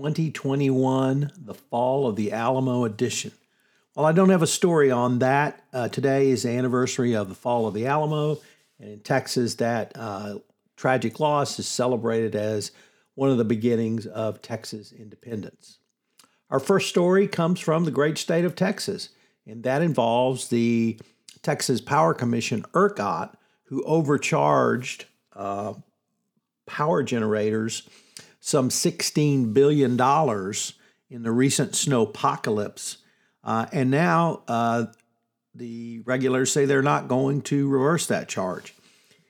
2021, the fall of the Alamo edition. While I don't have a story on that, uh, today is the anniversary of the fall of the Alamo, and in Texas, that uh, tragic loss is celebrated as one of the beginnings of Texas independence. Our first story comes from the great state of Texas, and that involves the Texas Power Commission, ERCOT, who overcharged uh, power generators some $16 billion in the recent snowpocalypse. Uh, and now uh, the regulators say they're not going to reverse that charge,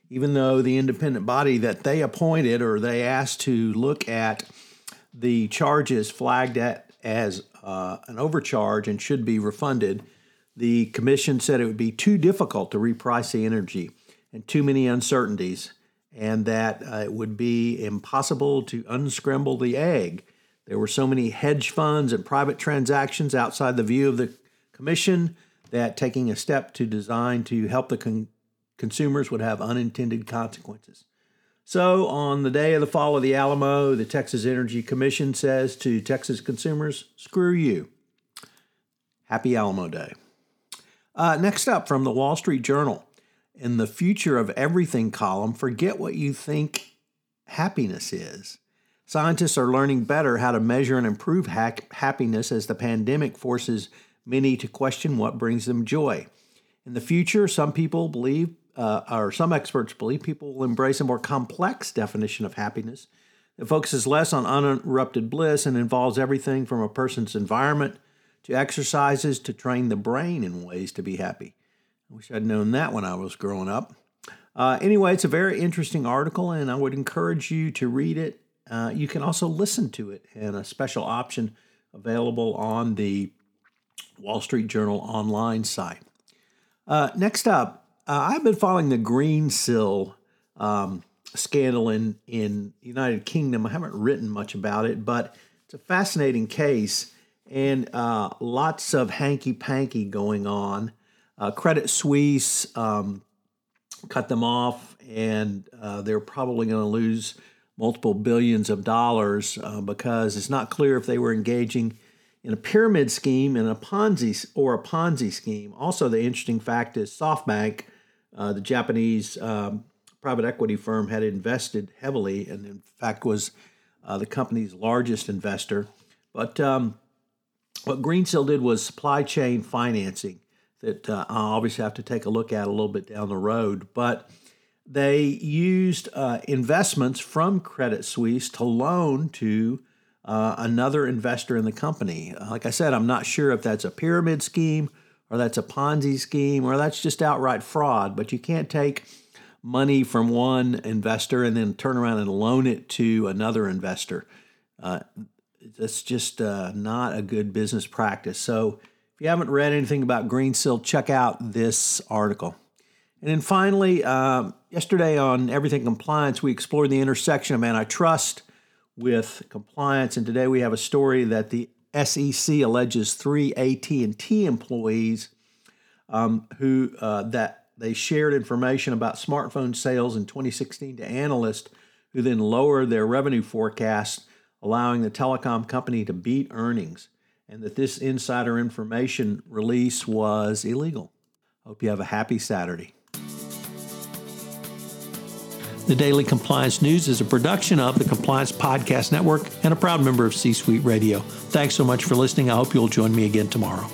even though the independent body that they appointed or they asked to look at the charges flagged at as uh, an overcharge and should be refunded. The commission said it would be too difficult to reprice the energy and too many uncertainties and that uh, it would be impossible to unscramble the egg. There were so many hedge funds and private transactions outside the view of the commission that taking a step to design to help the con- consumers would have unintended consequences. So, on the day of the fall of the Alamo, the Texas Energy Commission says to Texas consumers, screw you. Happy Alamo Day. Uh, next up from the Wall Street Journal in the future of everything column, forget what you think happiness is. Scientists are learning better how to measure and improve ha- happiness as the pandemic forces many to question what brings them joy. In the future, some people believe, uh, or some experts believe, people will embrace a more complex definition of happiness that focuses less on uninterrupted bliss and involves everything from a person's environment to exercises to train the brain in ways to be happy. I wish I'd known that when I was growing up. Uh, anyway, it's a very interesting article, and I would encourage you to read it. Uh, you can also listen to it in a special option available on the Wall Street Journal online site. Uh, next up, uh, I've been following the Greensill um, scandal in in United Kingdom. I haven't written much about it, but it's a fascinating case and uh, lots of hanky panky going on. Uh, Credit Suisse um, cut them off, and uh, they're probably going to lose multiple billions of dollars uh, because it's not clear if they were engaging in a pyramid scheme and a Ponzi or a Ponzi scheme. Also, the interesting fact is SoftBank, uh, the Japanese um, private equity firm, had invested heavily, and in fact was uh, the company's largest investor. But um, what Greensill did was supply chain financing that uh, I'll obviously have to take a look at a little bit down the road. But they used uh, investments from Credit Suisse to loan to uh, another investor in the company. Like I said, I'm not sure if that's a pyramid scheme or that's a Ponzi scheme or that's just outright fraud, but you can't take money from one investor and then turn around and loan it to another investor. Uh, that's just uh, not a good business practice. So if you haven't read anything about Greensill, check out this article. And then finally, uh, yesterday on Everything Compliance, we explored the intersection of antitrust with compliance, and today we have a story that the SEC alleges three AT&T employees um, who uh, that they shared information about smartphone sales in 2016 to analysts, who then lowered their revenue forecast, allowing the telecom company to beat earnings and that this insider information release was illegal. Hope you have a happy Saturday. The Daily Compliance News is a production of the Compliance Podcast Network and a proud member of C Suite Radio. Thanks so much for listening. I hope you'll join me again tomorrow.